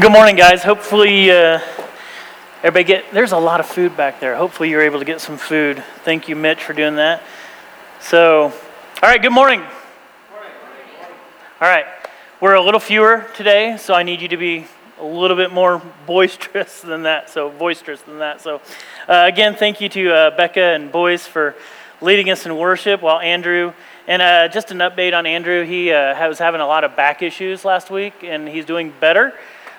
Well, good morning, guys. Hopefully, uh, everybody get. There's a lot of food back there. Hopefully, you're able to get some food. Thank you, Mitch, for doing that. So, all right. Good morning. All right. We're a little fewer today, so I need you to be a little bit more boisterous than that. So boisterous than that. So, uh, again, thank you to uh, Becca and boys for leading us in worship while Andrew and uh, just an update on Andrew. He uh, was having a lot of back issues last week, and he's doing better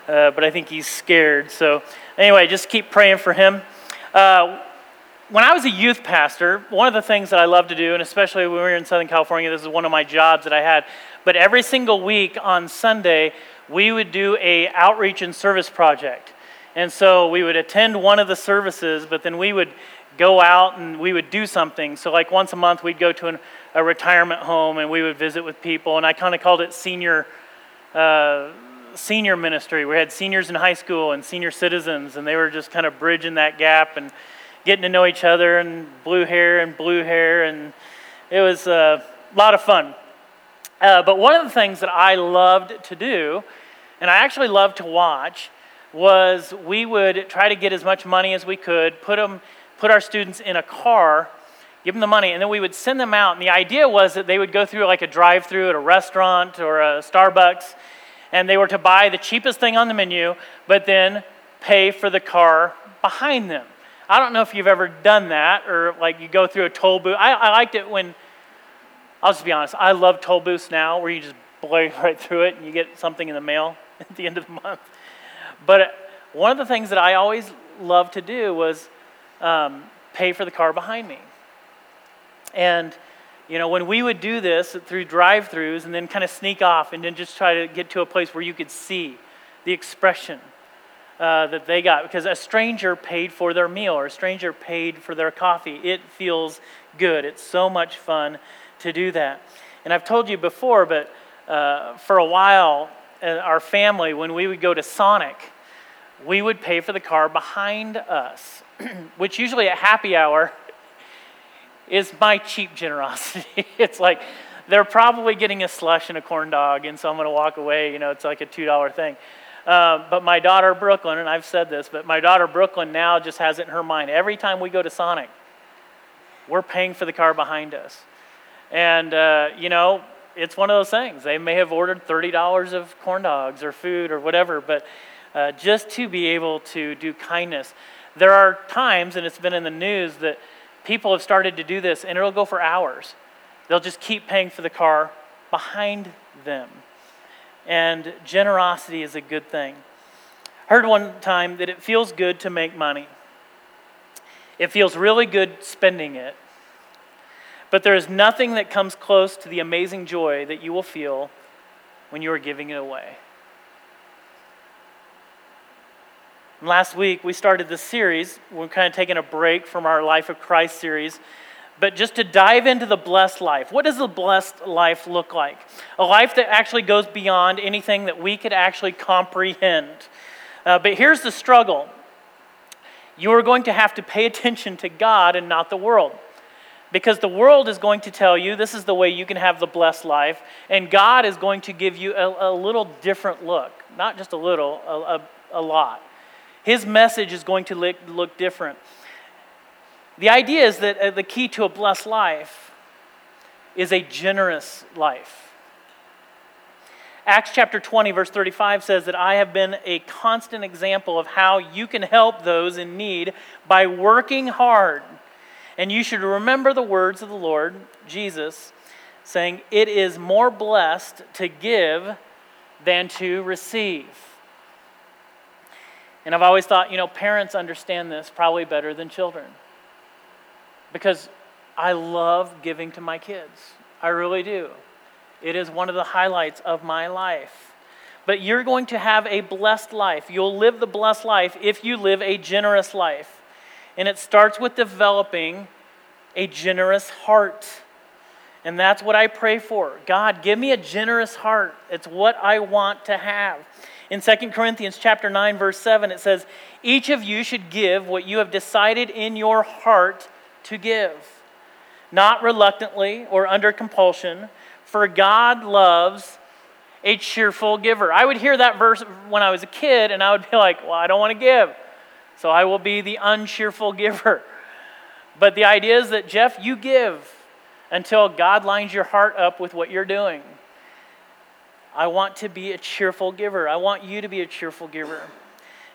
uh, but I think he's scared. So, anyway, just keep praying for him. Uh, when I was a youth pastor, one of the things that I love to do, and especially when we were in Southern California, this is one of my jobs that I had. But every single week on Sunday, we would do a outreach and service project. And so we would attend one of the services, but then we would go out and we would do something. So, like once a month, we'd go to an, a retirement home and we would visit with people. And I kind of called it senior uh, senior ministry. We had seniors in high school and senior citizens, and they were just kind of bridging that gap and getting to know each other, and blue hair and blue hair, and it was a lot of fun. Uh, but one of the things that I loved to do, and I actually loved to watch, was we would try to get as much money as we could, put them, put our students in a car, give them the money, and then we would send them out. And the idea was that they would go through like a drive-through at a restaurant or a Starbucks, and they were to buy the cheapest thing on the menu, but then pay for the car behind them. I don't know if you've ever done that or like you go through a toll booth. I, I liked it when, I'll just be honest, I love toll booths now where you just blow right through it and you get something in the mail at the end of the month. But one of the things that I always loved to do was um, pay for the car behind me. And you know, when we would do this through drive throughs and then kind of sneak off and then just try to get to a place where you could see the expression uh, that they got, because a stranger paid for their meal or a stranger paid for their coffee. It feels good. It's so much fun to do that. And I've told you before, but uh, for a while, uh, our family, when we would go to Sonic, we would pay for the car behind us, which usually at happy hour is my cheap generosity. it's like they're probably getting a slush and a corn dog, and so I'm going to walk away. You know, it's like a $2 thing. Uh, but my daughter Brooklyn, and I've said this, but my daughter Brooklyn now just has it in her mind. Every time we go to Sonic, we're paying for the car behind us. And, uh, you know, it's one of those things. They may have ordered $30 of corn dogs or food or whatever, but uh, just to be able to do kindness. There are times, and it's been in the news, that people have started to do this, and it'll go for hours. They'll just keep paying for the car behind them. And generosity is a good thing. I heard one time that it feels good to make money. It feels really good spending it. But there is nothing that comes close to the amazing joy that you will feel when you are giving it away. Last week, we started this series. We're kind of taking a break from our Life of Christ series. But just to dive into the blessed life, what does the blessed life look like? A life that actually goes beyond anything that we could actually comprehend. Uh, but here's the struggle you are going to have to pay attention to God and not the world. Because the world is going to tell you this is the way you can have the blessed life, and God is going to give you a, a little different look. Not just a little, a, a, a lot. His message is going to look, different. The idea is that uh, the key to a blessed life is a generous life. Acts chapter 20, verse 35 says that I have been a constant example of how you can help those in need by working hard. And you should remember the words of the Lord Jesus saying, It is more blessed to give than to receive. And I've always thought, you know, parents understand this probably better than children. Because I love giving to my kids. I really do. It is one of the highlights of my life. But you're going to have a blessed life. You'll live the blessed life if you live a generous life. And it starts with developing a generous heart. And that's what I pray for. God, give me a generous heart. It's what I want to have. In 2 Corinthians chapter 9 verse 7 it says, "Each of you should give what you have decided in your heart to give, not reluctantly or under compulsion, for God loves a cheerful giver. I would hear that verse when I was a kid, and I would be like, well, I don't want to give. So I will be the uncheerful giver. But the idea is that, Jeff, you give until God lines your heart up with what you're doing. I want to be a cheerful giver. I want you to be a cheerful giver.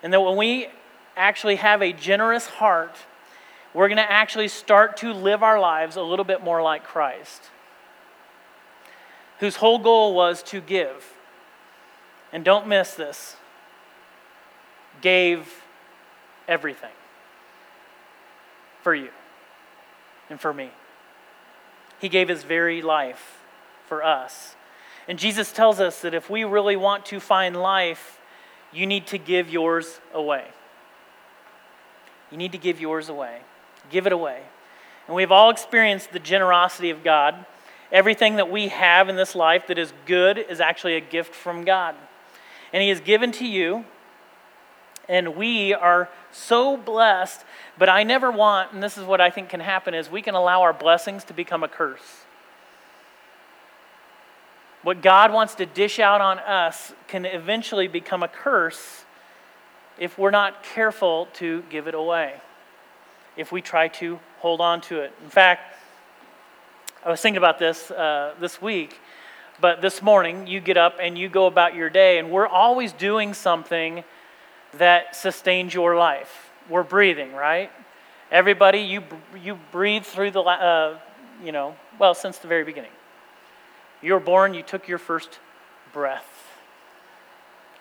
And that when we actually have a generous heart, we're going to actually start to live our lives a little bit more like Christ, whose whole goal was to give. And don't miss this gave everything for you and for me. He gave his very life for us. And Jesus tells us that if we really want to find life, you need to give yours away. You need to give yours away. Give it away. And we've all experienced the generosity of God. Everything that we have in this life that is good is actually a gift from God. And He has given to you, and we are so blessed. But I never want, and this is what I think can happen, is we can allow our blessings to become a curse. What God wants to dish out on us can eventually become a curse if we're not careful to give it away, if we try to hold on to it. In fact, I was thinking about this uh, this week, but this morning you get up and you go about your day, and we're always doing something that sustains your life. We're breathing, right? Everybody, you, you breathe through the, uh, you know, well, since the very beginning. You were born, you took your first breath.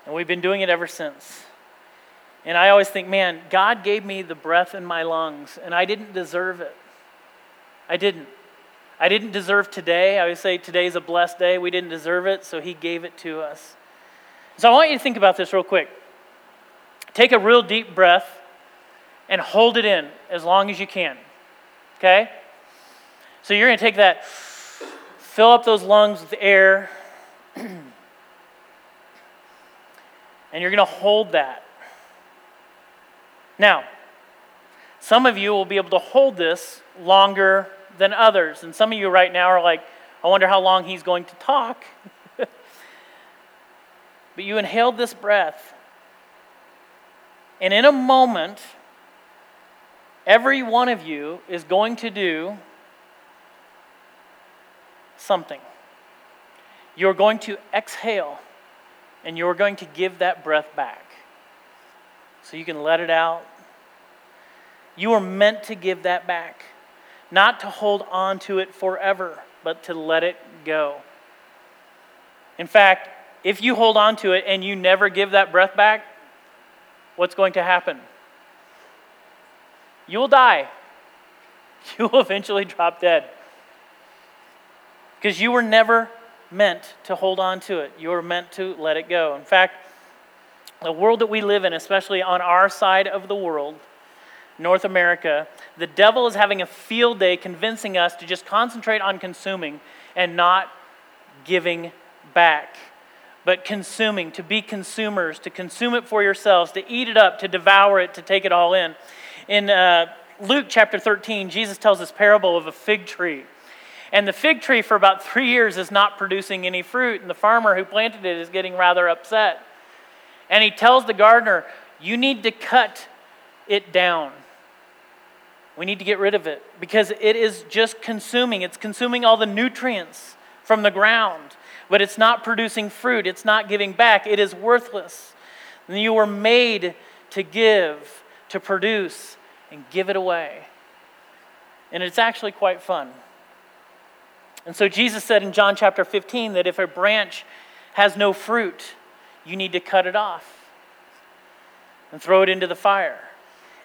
And we've been doing it ever since. And I always think, man, God gave me the breath in my lungs, and I didn't deserve it. I didn't. I didn't deserve today. I would say today's a blessed day. We didn't deserve it, so He gave it to us. So I want you to think about this real quick. Take a real deep breath and hold it in as long as you can. Okay? So you're going to take that, fill up those lungs with air, and you're going to hold that. Now, some of you will be able to hold this longer than others. And some of you right now are like, I wonder how long he's going to talk. but you inhaled this breath. And in a moment, every one of you is going to do something. You're going to exhale and you're going to give that breath back. So you can let it out. You are meant to give that back, not to hold on to it forever, but to let it go. In fact, if you hold on to it and you never give that breath back, what's going to happen? You will die. You will eventually drop dead. Because you were never meant to hold on to it. You were meant to let it go. In fact, the world that we live in, especially on our side of the world, North America, the devil is having a field day convincing us to just concentrate on consuming and not giving back but consuming, to be consumers, to consume it for yourselves, to eat it up, to devour it, to take it all in. In uh, Luke chapter 13, Jesus tells this parable of a fig tree. And the fig tree, for about three years, is not producing any fruit, and the farmer who planted it is getting rather upset. And he tells the gardener, You need to cut it down. We need to get rid of it because it is just consuming. It's consuming all the nutrients from the ground but it's not producing fruit, it's not giving back, it is worthless. And you were made to give, to produce, and give it away. And it's actually quite fun. And so Jesus said in John chapter 15 that if a branch has no fruit, you need to cut it off and throw it into the fire.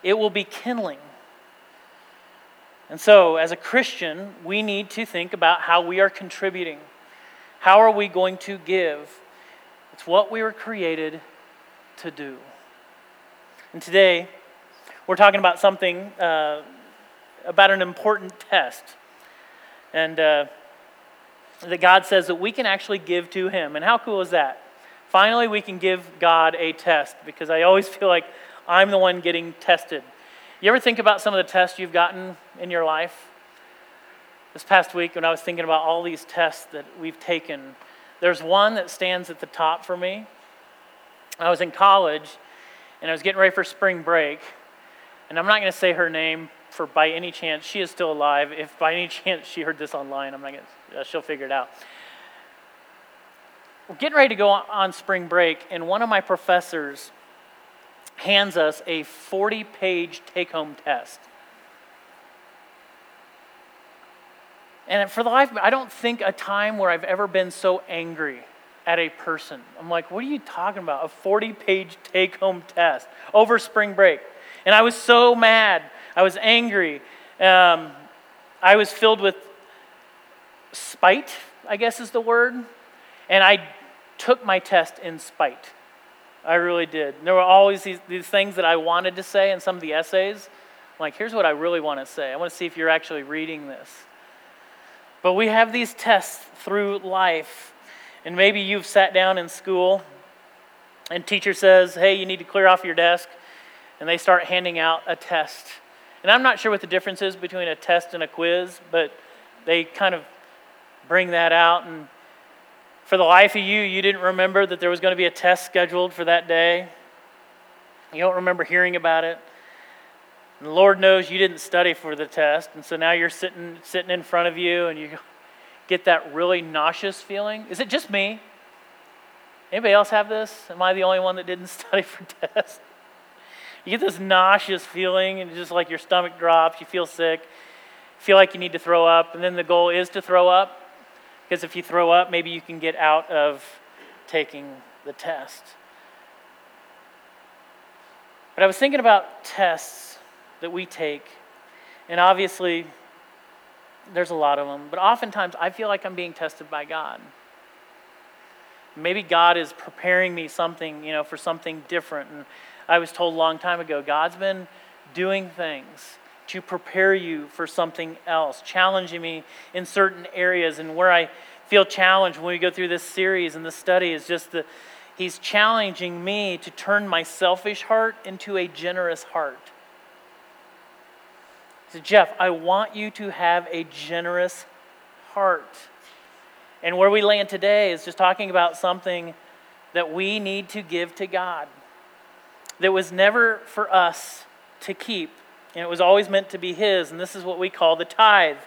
It will be kindling. And so, as a Christian, we need to think about how we are contributing how are we going to give? It's what we were created to do. And today, we're talking about something, uh, about an important test. And uh, that God says that we can actually give to Him. And how cool is that? Finally, we can give God a test because I always feel like I'm the one getting tested. You ever think about some of the tests you've gotten in your life? This past week when I was thinking about all these tests that we've taken, there's one that stands at the top for me. I was in college and I was getting ready for spring break. And I'm not going to say her name for by any chance she is still alive. If by any chance she heard this online, I'm not going to, uh, she'll figure it out. We're getting ready to go on spring break, and one of my professors hands us a 40 page take home test. And for the life, I don't think a time where I've ever been so angry at a person. I'm like, what are you talking about? A 40 page take home test over spring break. And I was so mad. I was angry. Um, I was filled with spite, I guess is the word. And I took my test in spite. I really did. There were always these, these things that I wanted to say in some of the essays. I'm like, here's what I really want to say. I want to see if you're actually reading this. But we have these tests through life. And maybe you've sat down in school and teacher says, "Hey, you need to clear off your desk." And they start handing out a test. And I'm not sure what the difference is between a test and a quiz, but they kind of bring that out and for the life of you, you didn't remember that there was going to be a test scheduled for that day. You don't remember hearing about it. And the Lord knows you didn't study for the test, and so now you're sitting sitting in front of you and you get that really nauseous feeling. Is it just me? Anybody else have this? Am I the only one that didn't study for tests? You get this nauseous feeling, and just like your stomach drops, you feel sick, feel like you need to throw up, and then the goal is to throw up. Because if you throw up, maybe you can get out of taking the test. But I was thinking about tests that we take. And obviously, there's a lot of them, but oftentimes I feel like I'm being tested by God. Maybe God is preparing me something, you know, for something different. And I was told a long time ago, God's been doing things to prepare you for something else, challenging me in certain areas. And where I feel challenged when we go through this series and this study is just that He's challenging me to turn my selfish heart into a generous heart. Said, Jeff, I want you to have a generous heart. And where we land today is just talking about something that we need to give to God that was never for us to keep, and it was always meant to be His. And this is what we call the tithe,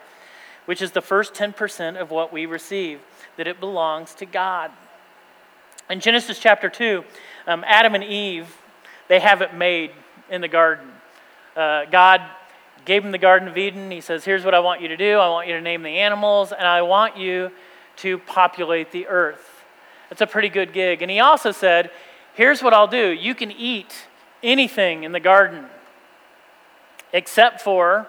which is the first 10% of what we receive, that it belongs to God. In Genesis chapter 2, um, Adam and Eve, they have it made in the garden. Uh, God gave him the Garden of Eden. He says, Here's what I want you to do I want you to name the animals, and I want you to populate the earth. That's a pretty good gig. And he also said, Here's what I'll do you can eat anything in the garden except for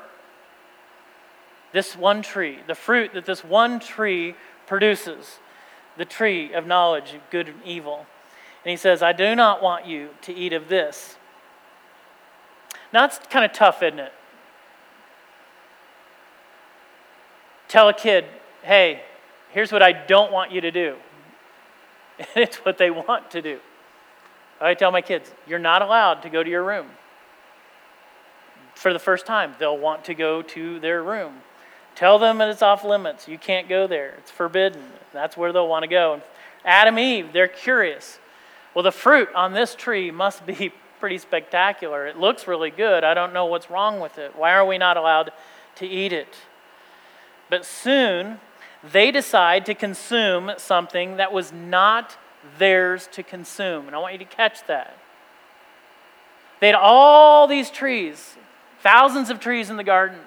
this one tree, the fruit that this one tree produces, the tree of knowledge of good and evil. And he says, I do not want you to eat of this. Now, that's kind of tough, isn't it? Tell a kid, hey, here's what I don't want you to do. And it's what they want to do. I tell my kids, you're not allowed to go to your room. For the first time, they'll want to go to their room. Tell them that it's off limits. You can't go there. It's forbidden. That's where they'll want to go. Adam, Eve, they're curious. Well, the fruit on this tree must be pretty spectacular. It looks really good. I don't know what's wrong with it. Why are we not allowed to eat it? But soon, they decide to consume something that was not theirs to consume. And I want you to catch that. They had all these trees, thousands of trees in the garden,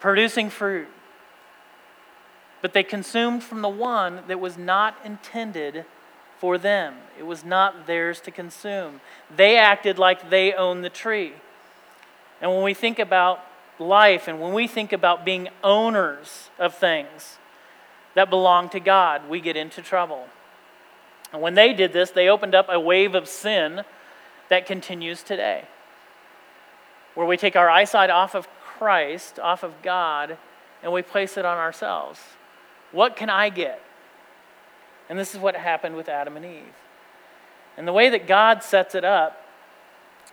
producing fruit. But they consumed from the one that was not intended for them. It was not theirs to consume. They acted like they owned the tree. And when we think about life and when we think about being owners of things that belong to God, we get into trouble. And when they did this, they opened up a wave of sin that continues today, where we take our eyesight off of Christ, off of God, and we place it on ourselves. What can I get? And this is what happened with Adam and Eve. And the way that God sets it up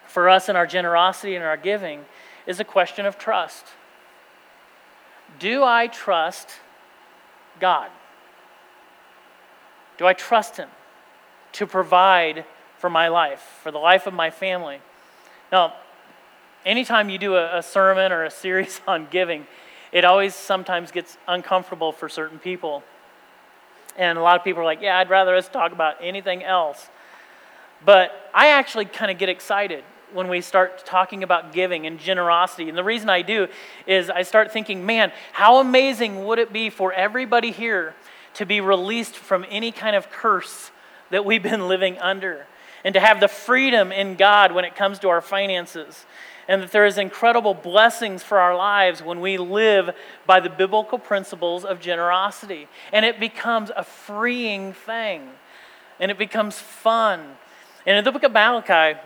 for us in our generosity and our giving is a question of trust. Do I trust God? Do I trust Him to provide for my life, for the life of my family? Now, anytime you do a, a sermon or a series on giving, it always sometimes gets uncomfortable for certain people. And a lot of people are like, yeah, I'd rather us talk about anything else. But I actually kind of get excited when we start talking about giving and generosity. And the reason I do is I start thinking, man, how amazing would it be for everybody here to be released from any kind of curse that we've been living under and to have the freedom in God when it comes to our finances. And that there is incredible blessings for our lives when we live by the biblical principles of generosity. And it becomes a freeing thing. And it becomes fun. And in the book of Malachi,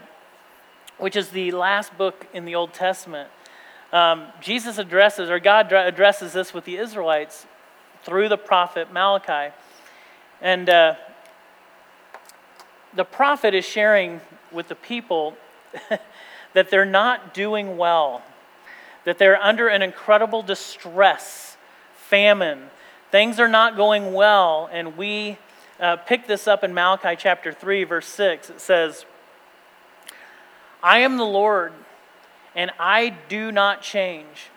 which is the last book in the Old Testament, um, Jesus addresses, or God addresses this with the Israelites through the prophet Malachi. And uh, the prophet is sharing with the people that they're not doing well, that they're under an incredible distress, famine. Things are not going well. And we uh, pick this up in Malachi chapter 3, verse 6. It says, I am the Lord, and I do not change.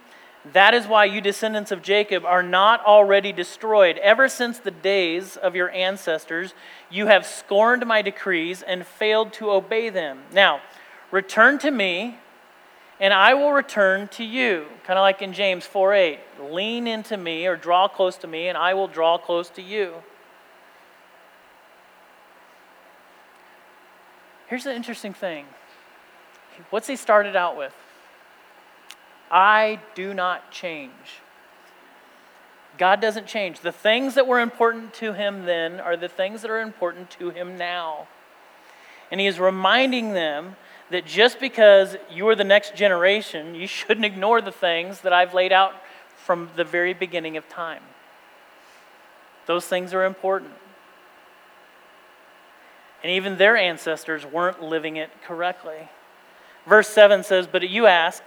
That is why you descendants of Jacob are not already destroyed. Ever since the days of your ancestors, you have scorned my decrees and failed to obey them. Now, return to me, and I will return to you. Kind of like in James 4 8. Lean into me or draw close to me, and I will draw close to you. Here's the interesting thing What's he started out with? I do not change. God doesn't change. The things that were important to him then are the things that are important to him now. And he is reminding them that just because you are the next generation, you shouldn't ignore the things that I've laid out from the very beginning of time. Those things are important. And even their ancestors weren't living it correctly. Verse 7 says, But you ask,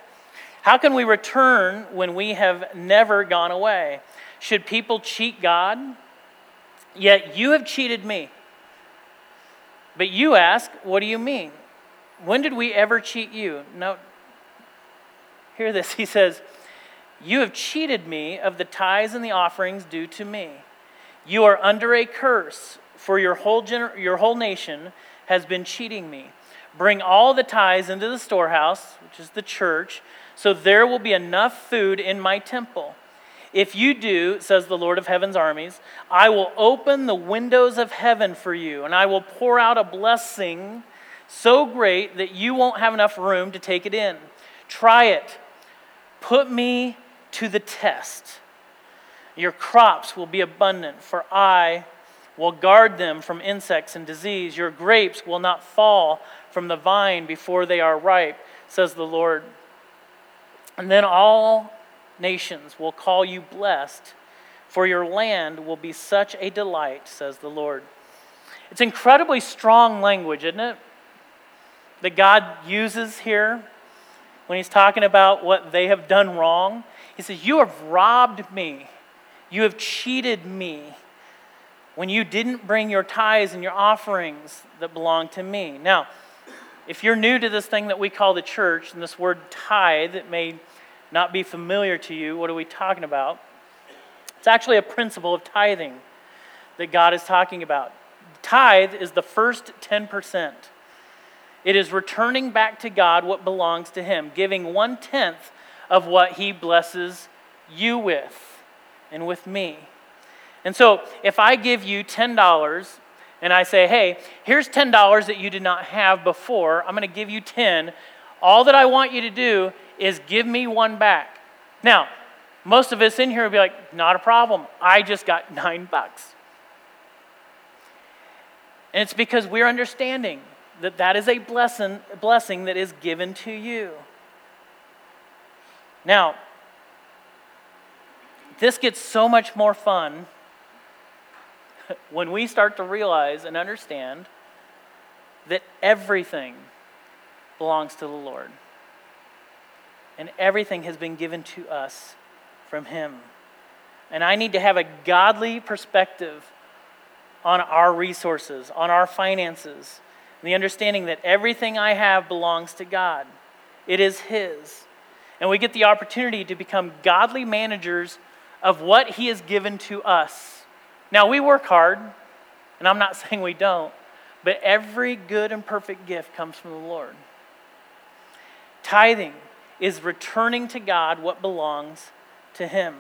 how can we return when we have never gone away? Should people cheat God? Yet you have cheated me. But you ask, What do you mean? When did we ever cheat you? No. Hear this. He says, You have cheated me of the tithes and the offerings due to me. You are under a curse, for your whole, gener- your whole nation has been cheating me. Bring all the tithes into the storehouse, which is the church, so there will be enough food in my temple. If you do, says the Lord of heaven's armies, I will open the windows of heaven for you, and I will pour out a blessing so great that you won't have enough room to take it in. Try it. Put me to the test. Your crops will be abundant, for I will guard them from insects and disease. Your grapes will not fall from the vine before they are ripe, says the Lord. And then all nations will call you blessed, for your land will be such a delight, says the Lord. It's incredibly strong language, isn't it? That God uses here when he's talking about what they have done wrong. He says, You have robbed me, you have cheated me when you didn't bring your tithes and your offerings that belong to me. Now, if you're new to this thing that we call the church, and this word tithe, it may not be familiar to you, what are we talking about? It's actually a principle of tithing that God is talking about. Tithe is the first 10%. It is returning back to God what belongs to Him, giving one tenth of what He blesses you with and with me. And so if I give you $10 and I say, hey, here's $10 that you did not have before. I'm going to give you 10. All that I want you to do is give me one back. Now, most of us in here will be like, not a problem. I just got nine bucks. And it's because we're understanding that that is a blessing, blessing that is given to you. Now, this gets so much more fun when we start to realize and understand that everything belongs to the Lord and everything has been given to us from Him. And I need to have a godly perspective on our resources, on our finances, the understanding that everything I have belongs to God. It is His. And we get the opportunity to become godly managers of what He has given to us. Now, we work hard, and I'm not saying we don't, but every good and perfect gift comes from the Lord. Tithing is returning to God what belongs to Him.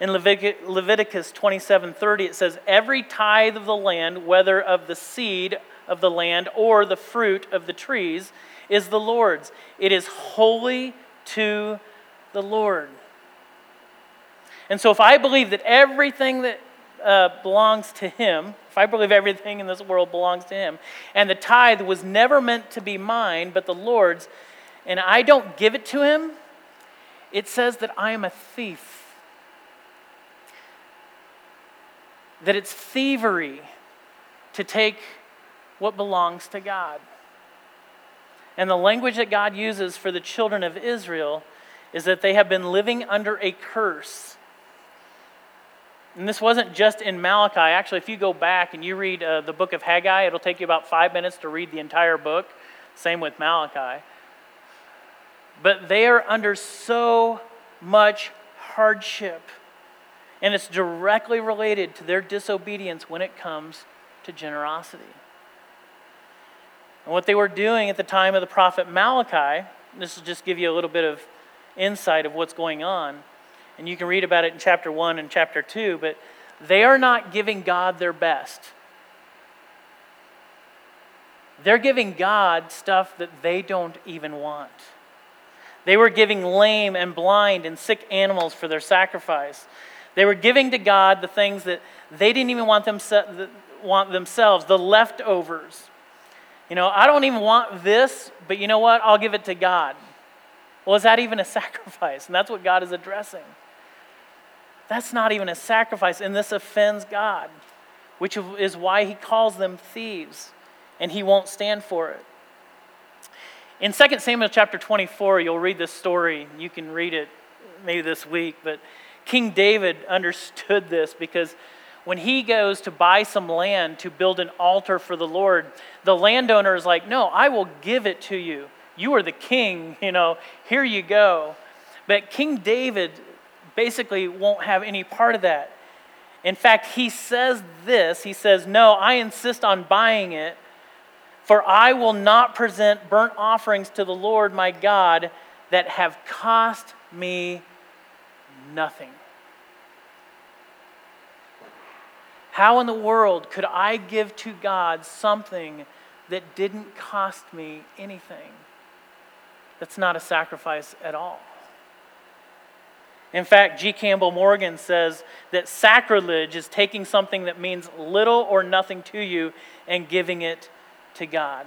In Leviticus 27:30 it says every tithe of the land whether of the seed of the land or the fruit of the trees is the Lord's. It is holy to the Lord. And so if I believe that everything that uh, belongs to Him, if I believe everything in this world belongs to Him, and the tithe was never meant to be mine but the Lord's, and I don't give it to Him, it says that I am a thief. That it's thievery to take what belongs to God. And the language that God uses for the children of Israel is that they have been living under a curse. And this wasn't just in Malachi. Actually, if you go back and you read uh, the book of Haggai, it'll take you about five minutes to read the entire book. Same with Malachi. But they are under so much hardship. And it's directly related to their disobedience when it comes to generosity. And what they were doing at the time of the prophet Malachi, this will just give you a little bit of insight of what's going on. And you can read about it in chapter 1 and chapter 2, but they are not giving God their best. They're giving God stuff that they don't even want. They were giving lame and blind and sick animals for their sacrifice. They were giving to God the things that they didn't even want, them, want themselves, the leftovers. You know, I don't even want this, but you know what? I'll give it to God. Well, is that even a sacrifice? And that's what God is addressing. That's not even a sacrifice, and this offends God, which is why he calls them thieves, and he won't stand for it. In 2 Samuel chapter 24, you'll read this story. You can read it maybe this week, but King David understood this because when he goes to buy some land to build an altar for the Lord, the landowner is like, No, I will give it to you. You are the king, you know, here you go. But King David basically won't have any part of that. In fact, he says this He says, No, I insist on buying it, for I will not present burnt offerings to the Lord my God that have cost me nothing. How in the world could I give to God something that didn't cost me anything? That's not a sacrifice at all. In fact, G. Campbell Morgan says that sacrilege is taking something that means little or nothing to you and giving it to God.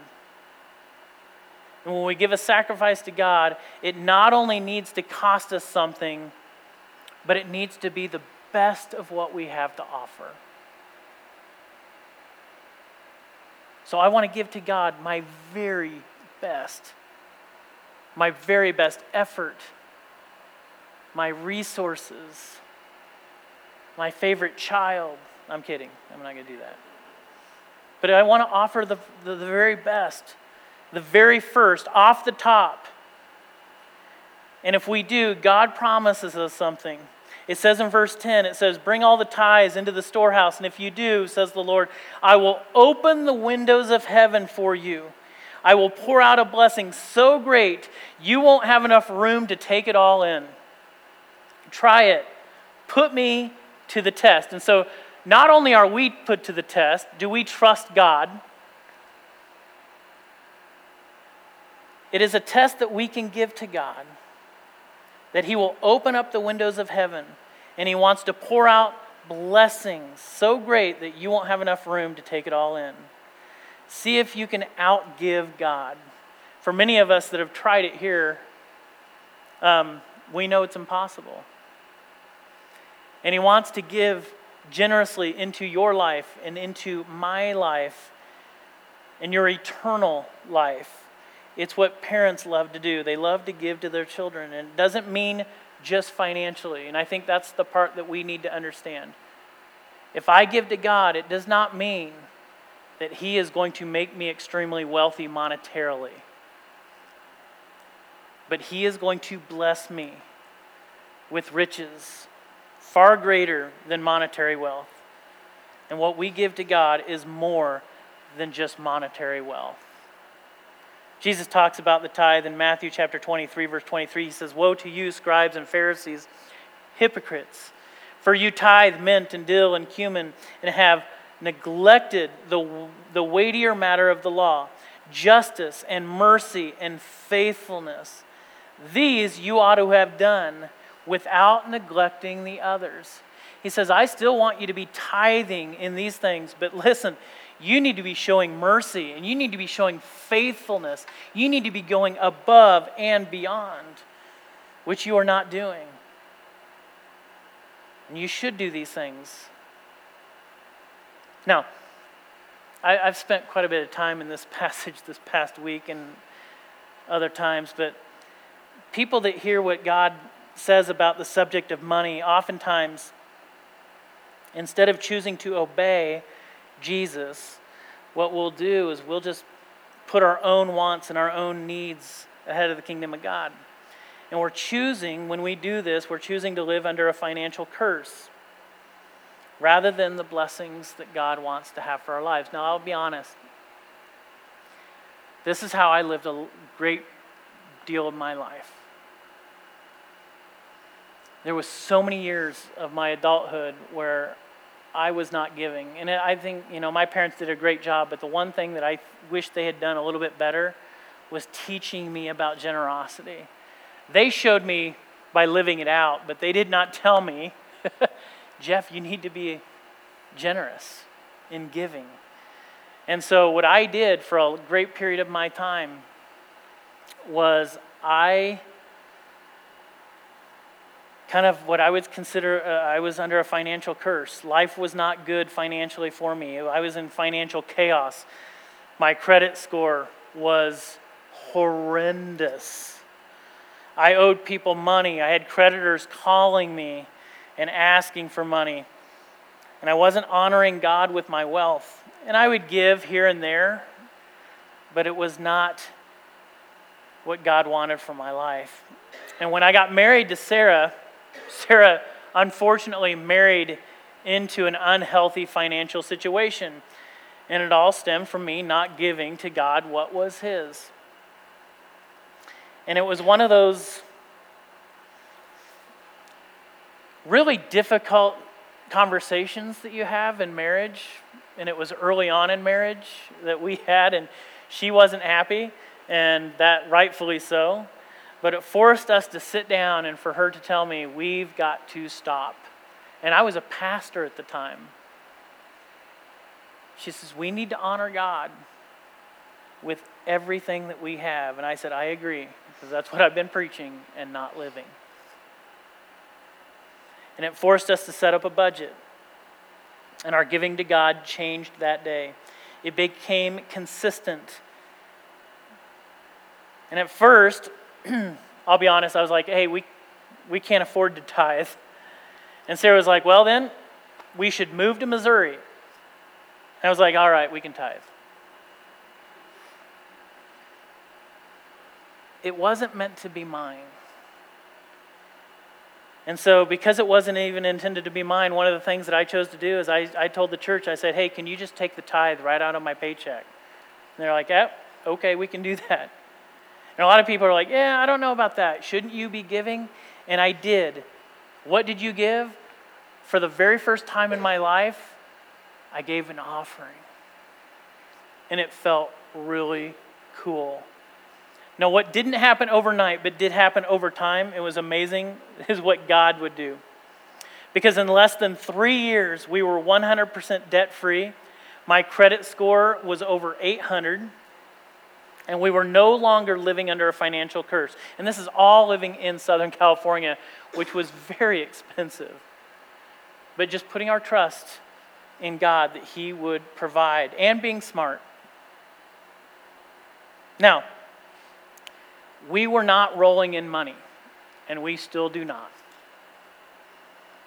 And when we give a sacrifice to God, it not only needs to cost us something, but it needs to be the best of what we have to offer. So I want to give to God my very best, my very best effort, my resources, my favorite child. I'm kidding. I'm not going to do that. But I want to offer the, the, the very best, the very first, off the top. And if we do, God promises us something. It says in verse 10, it says, Bring all the tithes into the storehouse, and if you do, says the Lord, I will open the windows of heaven for you. I will pour out a blessing so great you won't have enough room to take it all in. Try it. Put me to the test. And so, not only are we put to the test, do we trust God? It is a test that we can give to God that He will open up the windows of heaven and He wants to pour out blessings so great that you won't have enough room to take it all in. See if you can outgive God. For many of us that have tried it here, um, we know it's impossible. And He wants to give generously into your life and into my life and your eternal life. It's what parents love to do. They love to give to their children. And it doesn't mean just financially. And I think that's the part that we need to understand. If I give to God, it does not mean that He is going to make me extremely wealthy monetarily, but He is going to bless me with riches far greater than monetary wealth. And what we give to God is more than just monetary wealth. Jesus talks about the tithe in Matthew chapter 23, verse 23. He says, Woe to you, scribes and Pharisees, hypocrites! For you tithe mint and dill and cumin and have neglected the, the weightier matter of the law, justice and mercy and faithfulness. These you ought to have done without neglecting the others. He says, I still want you to be tithing in these things, but listen, you need to be showing mercy and you need to be showing faithfulness. You need to be going above and beyond, which you are not doing. And you should do these things. Now, I, have spent quite a bit of time in this passage this past week and other times, but people that hear what God says about the subject of money oftentimes, instead of choosing to obey, Jesus, what we'll do is we'll just put our own wants and our own needs ahead of the kingdom of God. And we're choosing, when we do this, we're choosing to live under a financial curse rather than the blessings that God wants to have for our lives. Now, I'll be honest. This is how I lived a great deal of my life. There was so many years of my adulthood where I was not giving. And I think, you know, my parents did a great job, but the one thing that I wish they had done a little bit better was teaching me about generosity. They showed me by living it out, but they did not tell me, Jeff, you need to be generous in giving. And so, what I did for a great period of my time was I kind of what I would consider uh, I was under a financial curse. Life was not good financially for me. I was in financial chaos. My credit score was horrendous. I owed people money. I had creditors calling me and asking for money. And I wasn't honoring God with my wealth. And I would give here and there, but it was not what God wanted for my life. And when I got married to Sarah, Sarah unfortunately married into an unhealthy financial situation. And it all stemmed from me not giving to God what was His. And it was one of those really difficult conversations that you have in marriage. And it was early on in marriage that we had, and she wasn't happy, and that rightfully so. But it forced us to sit down and for her to tell me, we've got to stop. And I was a pastor at the time. She says, we need to honor God with everything that we have. And I said, I agree, because that's what I've been preaching and not living. And it forced us to set up a budget. And our giving to God changed that day. It became consistent. And at first, I'll be honest, I was like, hey, we, we can't afford to tithe. And Sarah was like, well, then we should move to Missouri. And I was like, all right, we can tithe. It wasn't meant to be mine. And so, because it wasn't even intended to be mine, one of the things that I chose to do is I, I told the church, I said, hey, can you just take the tithe right out of my paycheck? And they're like, yeah, okay, we can do that. And a lot of people are like, yeah, I don't know about that. Shouldn't you be giving? And I did. What did you give? For the very first time in my life, I gave an offering. And it felt really cool. Now, what didn't happen overnight, but did happen over time, it was amazing, is what God would do. Because in less than three years, we were 100% debt free. My credit score was over 800 and we were no longer living under a financial curse. And this is all living in Southern California, which was very expensive. But just putting our trust in God that He would provide and being smart. Now, we were not rolling in money, and we still do not.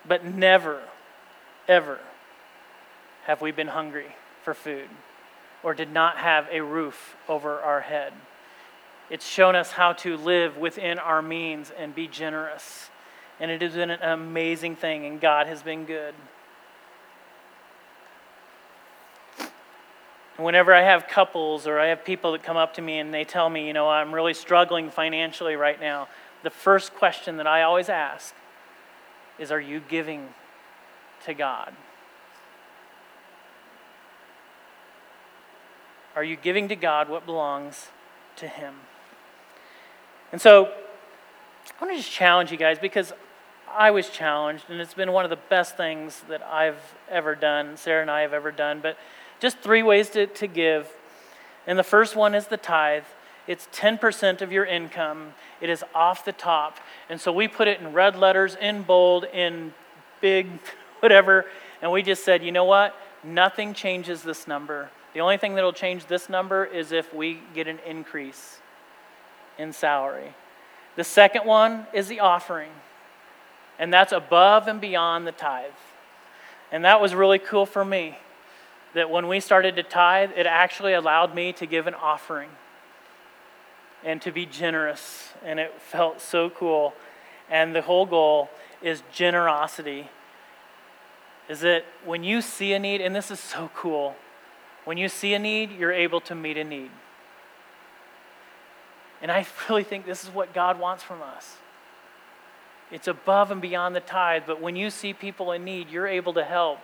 But never, ever have we been hungry for food or did not have a roof over our head. It's shown us how to live within our means and be generous. And it has been an amazing thing, and God has been good. Whenever I have couples or I have people that come up to me and they tell me, you know, I'm really struggling financially right now, the first question that I always ask is, Are you giving to God? Are you giving to God what belongs to Him? And so, I want to just challenge you guys because I was challenged, and it's been one of the best things that I've ever done, Sarah and I have ever done. But just three ways to, to give. And the first one is the tithe. It's 10% of your income. It is off the top. And so we put it in red letters, in bold, in big, whatever. And we just said, you know what? Nothing changes this number. The only thing that will change this number is if we get an increase in salary. The second one is the offering, and that's above and beyond the tithe. And that was really cool for me that when we started to tithe, it actually allowed me to give an offering and to be generous. And it felt so cool. And the whole goal is generosity. Is that when you see a need, and this is so cool, when you see a need, you're able to meet a need. And I really think this is what God wants from us. It's above and beyond the tithe, but when you see people in need, you're able to help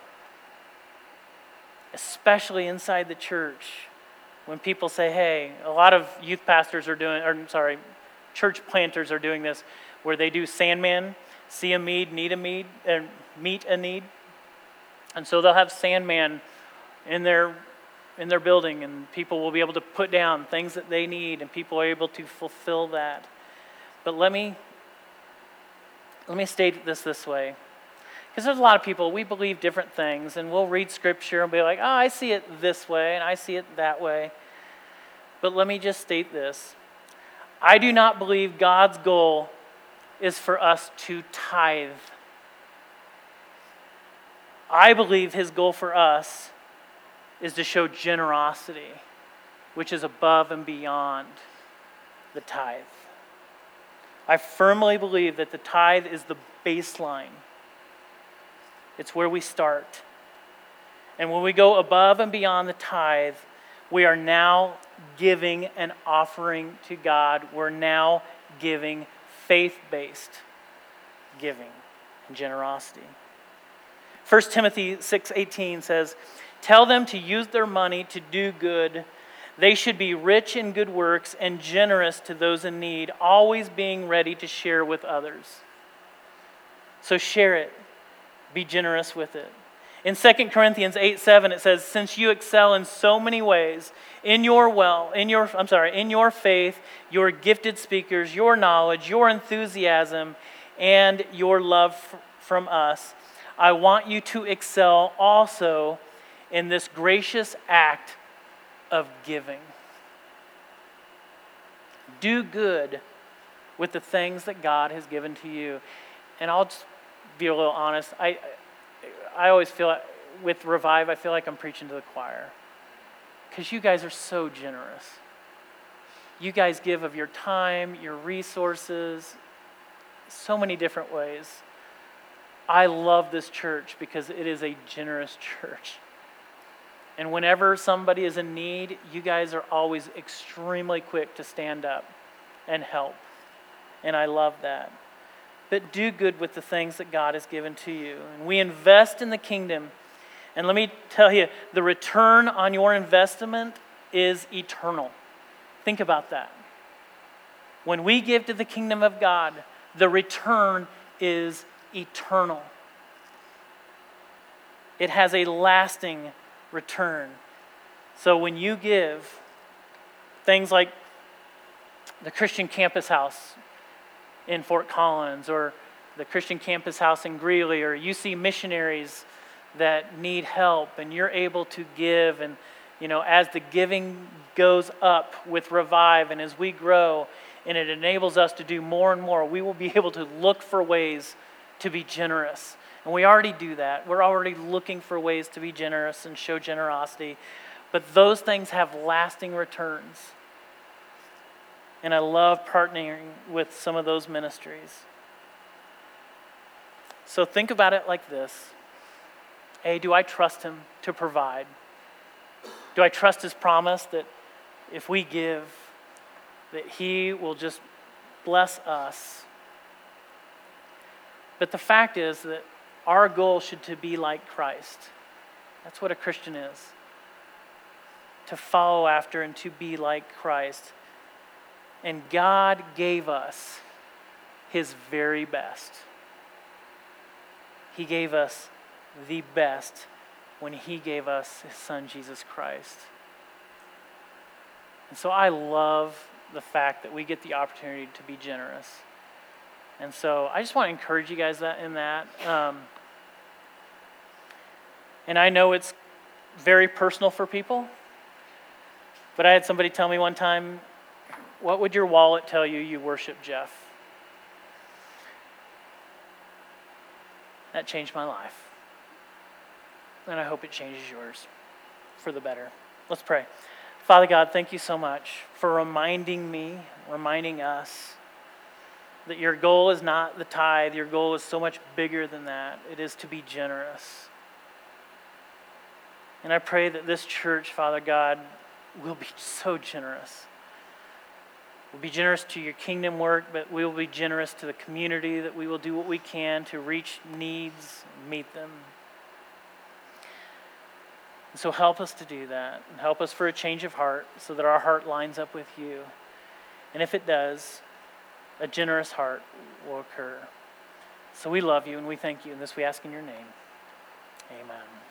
especially inside the church, when people say, hey, a lot of youth pastors are doing, or sorry, church planters are doing this, where they do Sandman, see a need, need a need, and meet a need. And so they'll have Sandman in their in their building, and people will be able to put down things that they need, and people are able to fulfill that. But let me let me state this this way. Because there's a lot of people, we believe different things, and we'll read scripture and be like, oh, I see it this way, and I see it that way. But let me just state this I do not believe God's goal is for us to tithe. I believe his goal for us is to show generosity, which is above and beyond the tithe. I firmly believe that the tithe is the baseline it's where we start. And when we go above and beyond the tithe, we are now giving an offering to God. We're now giving faith based giving and generosity. 1 Timothy 6:18 says, "Tell them to use their money to do good. They should be rich in good works and generous to those in need, always being ready to share with others." So share it. Be generous with it. In 2 Corinthians 8 7, it says, Since you excel in so many ways, in your well, in your I'm sorry, in your faith, your gifted speakers, your knowledge, your enthusiasm, and your love f- from us, I want you to excel also in this gracious act of giving. Do good with the things that God has given to you. And I'll just be a little honest, I, I always feel with Revive, I feel like I'm preaching to the choir. Because you guys are so generous. You guys give of your time, your resources, so many different ways. I love this church because it is a generous church. And whenever somebody is in need, you guys are always extremely quick to stand up and help. And I love that but do good with the things that God has given to you. And we invest in the kingdom. And let me tell you, the return on your investment is eternal. Think about that. When we give to the kingdom of God, the return is eternal. It has a lasting return. So when you give, things like the Christian Campus House, in Fort Collins or the Christian Campus House in Greeley, or you see missionaries that need help and you're able to give and you know as the giving goes up with revive and as we grow and it enables us to do more and more we will be able to look for ways to be generous And we already do that. We're already looking for ways to be generous and show generosity. But those things have lasting returns. And I love partnering with some of those ministries. So think about it like this A, do I trust Him to provide? Do I trust His promise that if we give, that He will just bless us? But the fact is that our goal should to be like Christ. That's what a Christian is. To follow after and to be like Christ. And God gave us his very best. He gave us the best when he gave us his son Jesus Christ. And so I love the fact that we get the opportunity to be generous. And so I just want to encourage you guys that in that. Um, and I know it's very personal for people, but I had somebody tell me one time, What would your wallet tell you you worship Jeff? That changed my life. And I hope it changes yours for the better. Let's pray. Father God, thank you so much for reminding me, reminding us that your goal is not the tithe, your goal is so much bigger than that. It is to be generous. And I pray that this church, Father God, will be so generous. We'll be generous to your kingdom work, but we will be generous to the community, that we will do what we can to reach needs, meet them. And so help us to do that, and help us for a change of heart so that our heart lines up with you. And if it does, a generous heart will occur. So we love you and we thank you, and this we ask in your name. Amen.